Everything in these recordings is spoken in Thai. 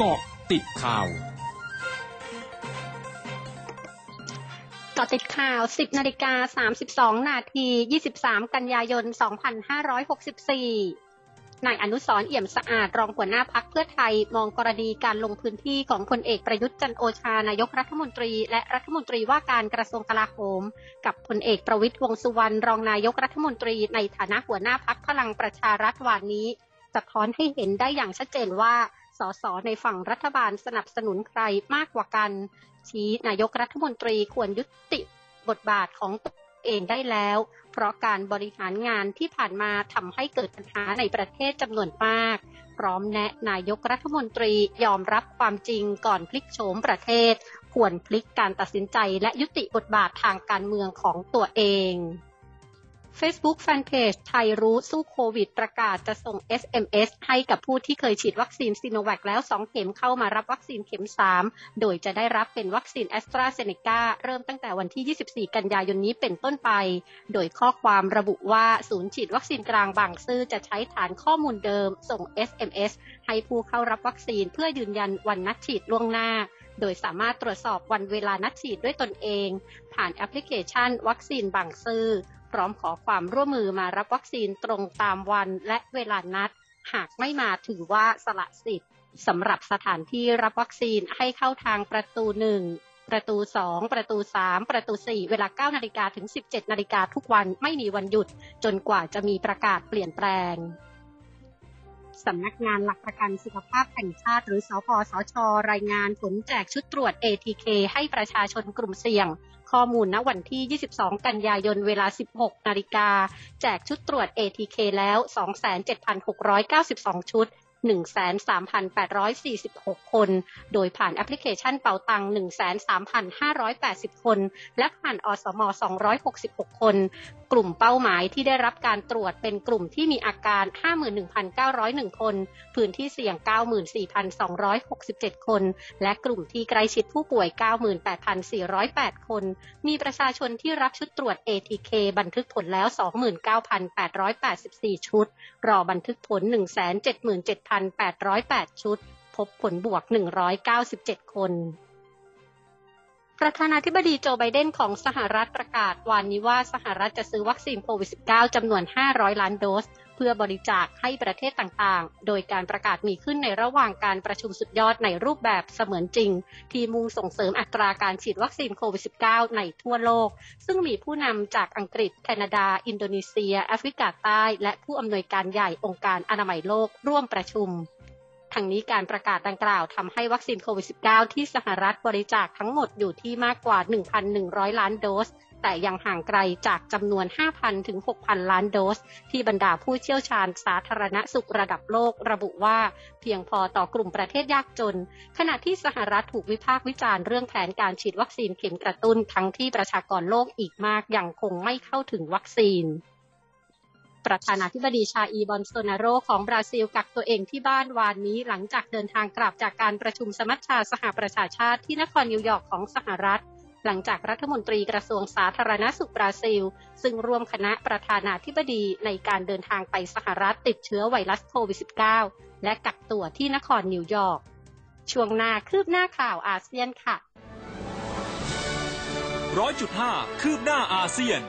เกาะติดข่าวเกาะติดข่าว 10นาฬิกา32 นาที 23 กันยายน 2564 นายอนุสรเอี่ยมสะอาด รองหัวหน้าพักเพื่อไทย มองกรณีการลงพื้นที่ของพลเอกประยุทธ์จันโอชานายกรัฐมนตรี และรัฐมนตรีว่าการกระทรวงกลาโหม กับพลเอกประวิตยวงสุวรรณรองนายกรัฐมนตรี ในฐานะหัวหน้าพักพลังประชารัฐวันนี้ สะท้อนให้เห็นได้อย่างชัดเจนว่า สสในฝั่งรัฐบาลสนับสนุนใครมากกว่ากัน ชี้นายกรัฐมนตรีควรยุติบทบาทของตัวเองได้แล้ว เพราะการบริหารงานที่ผ่านมาทำให้เกิดปัญหาในประเทศจำนวนมาก พร้อมแนะนายกรัฐมนตรียอมรับความจริงก่อนพลิกโฉมประเทศ ควรพลิกการตัดสินใจและยุติบทบาททางการเมืองของตัวเอง Facebook Fanpage ไทยรู้สู้โควิด ประกาศจะส่ง SMS ให้กับผู้ที่เคยฉีดวัคซีนซีโนแวคแล้ว 2 เข็มเข้ามารับวัคซีนเข็ม 3 โดยจะได้รับเป็นวัคซีนแอสตราเซเนกาเริ่มตั้งแต่วันที่ 24 กันยายนนี้เป็นต้นไป โดยข้อความระบุว่าศูนย์ฉีดวัคซีนกลางบางซื่อจะใช้ฐานข้อมูลเดิม ส่ง SMS ให้ผู้เข้ารับวัคซีนเพื่อยืนยันวันนัดฉีดล่วงหน้าโดยสามารถตรวจสอบวันเวลานัดฉีดด้วยตนเอง ผ่านแอปพลิเคชันวัคซีนบางซื่อ พร้อมขอความร่วมมือมารับวัคซีนตรงตามวันและเวลานัด หากไม่มาถือว่าสละสิทธิ์สำหรับสถานที่รับวัคซีนให้เข้าทางประตูหนึ่งประตู 2 ประตู 3 ประตู 4 เวลา 9 นาฬิกาถึง 17 นาฬิกาทุกวันไม่มีวันหยุด จนกว่าจะมีประกาศเปลี่ยนแปลง สำนักงานหลักประกันสุขภาพแห่งชาติ หรือสพสช รายงานผลแจกชุดตรวจ ATK ให้ประชาชนกลุ่มเสี่ยง ข้อมูลณวันที่ 22 กันยายนเวลา 16 นาฬิกา แจกชุดตรวจ ATK แล้ว 27,692 ชุด 13,846 คน โดยผ่านแอปพลิเคชันเป่าตัง 13,580 คน และผ่านอสม 266 คน กลุ่มเป้าหมายที่ได้รับการตรวจเป็นกลุ่มที่มีอาการ 51,901 คน พื้นที่เสี่ยง 94,267 คน และกลุ่มที่ใกล้ชิดผู้ป่วย 98,408 คน มีประชาชนที่รับชุดตรวจ ATK บันทึกผลแล้ว 29,884 ชุด รอบันทึกผล 177,808 ชุด พบผลบวก 197 คน ประธานาธิบดีโจไบเดนของสหรัฐประกาศวันนี้ว่าสหรัฐจะซื้อวัคซีนโควิด -19 จำนวน 500 ล้านโดส เพื่อบริจาคให้ประเทศต่างๆ โดยการประกาศมีขึ้นในระหว่างการประชุมสุดยอดในรูปแบบเสมือนจริง ที่มุ่งส่งเสริมอัตราการฉีดวัคซีนโควิด -19 ในทั่วโลก ซึ่งมีผู้นำจากอังกฤษ แคนาดา อินโดนีเซีย แอฟริกาใต้ และผู้อำนวยการใหญ่องค์การอนามัยโลกร่วมประชุม ทั้งนี้การประกาศดังกล่าวทำให้วัคซีนโควิด -19 ที่สหรัฐบริจาคทั้งหมดอยู่ที่มากกว่า 1,100 ล้านโดส แต่ยังห่างไกลจากจำนวน 5,000 ถึง 6,000 ล้านโดส ที่บรรดาผู้เชี่ยวชาญสาธารณสุขระดับโลกระบุว่า เพียงพอต่อกลุ่มประเทศยากจน ขณะที่สหรัฐถูกวิพากษ์วิจารณ์เรื่องแผนการฉีดวัคซีนเข็มกระตุ้นทั้งที่ประชากรโลกอีกมากยังคงไม่เข้าถึงวัคซีน ประธานาธิบดีชาอีบอนโซนาโรของบราซิลกักตัวเองที่บ้านวานนี้หลังจากเดินทางกลับจากการประชุมสมัชชาสหประชาชาติที่นครนิวยอร์กของสหรัฐ หลังจากรัฐมนตรีกระทรวงสาธารณสุขบราซิล ซึ่งร่วมคณะประธานาธิบดีในการเดินทางไปสหรัฐติดเชื้อไวรัสโควิด -19 และกักตัวที่นครนิวยอร์กช่วงหน้าคืบหน้าข่าวอาเซียนค่ะร้อยจุดห้าคืบหน้าอาเซียน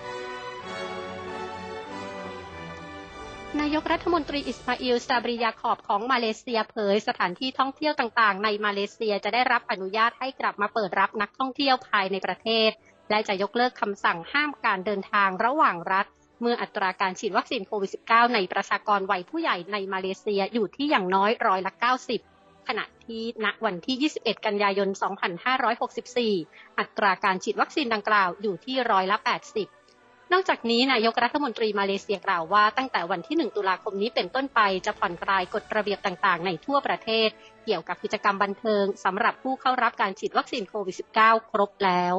นายกรัฐมนตรีอิสมาอิลซาบรี ยาคอบของมาเลเซียเผย สถานที่ท่องเที่ยวต่างๆ ในมาเลเซียจะได้รับอนุญาตให้กลับมาเปิดรับนักท่องเที่ยวภายในประเทศ และจะยกเลิกคำสั่งห้ามการเดินทางระหว่างรัฐ เมื่ออัตราการฉีดวัคซีนโควิด -19 ในประชากรวัยผู้ใหญ่ในมาเลเซียอยู่ที่อย่างน้อยร้อยละ 90ขณะที่ณวันที่ 21 กันยายน 2564 อัตราการฉีดวัคซีนดังกล่าวอยู่ที่ร้อยละ 80 นอกจากนี้นายกรัฐมนตรีมาเลเซียกล่าวว่า ตั้งแต่วันที่ 1 ตุลาคมนี้เป็นต้นไปจะผ่อนคลายกฎระเบียบต่างๆ ในทั่วประเทศ เกี่ยวกับกิจกรรมบันเทิงสำหรับผู้เข้ารับการฉีดวัคซีนโควิด -19 ครบแล้ว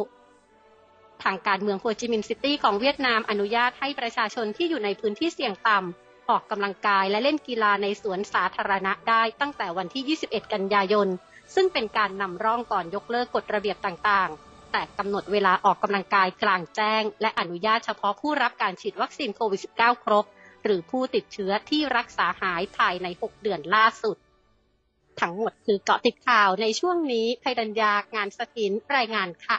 ทางการเมืองโฮจิมินห์ซิตี้ของเวียดนามอนุญาตให้ประชาชนที่อยู่ในพื้นที่เสี่ยงต่ำ ออกกำลังกายและเล่นกีฬาในสวนสาธารณะได้ตั้งแต่วันที่ 21 กันยายน ซึ่งเป็นการนำร่องก่อนยกเลิกกฎระเบียบต่างๆ แต่กำหนดเวลาออกกำลังกายกลางแจ้ง และอนุญาตเฉพาะผู้รับการฉีดวัคซีนโควิด -19 ครบ หรือผู้ติดเชื้อที่รักษาหายภายใน 6 เดือนล่าสุด ทั้งหมดคือเกาะติดข่าวในช่วงนี้ภัยดัญญางานสถินรายงานค่ะ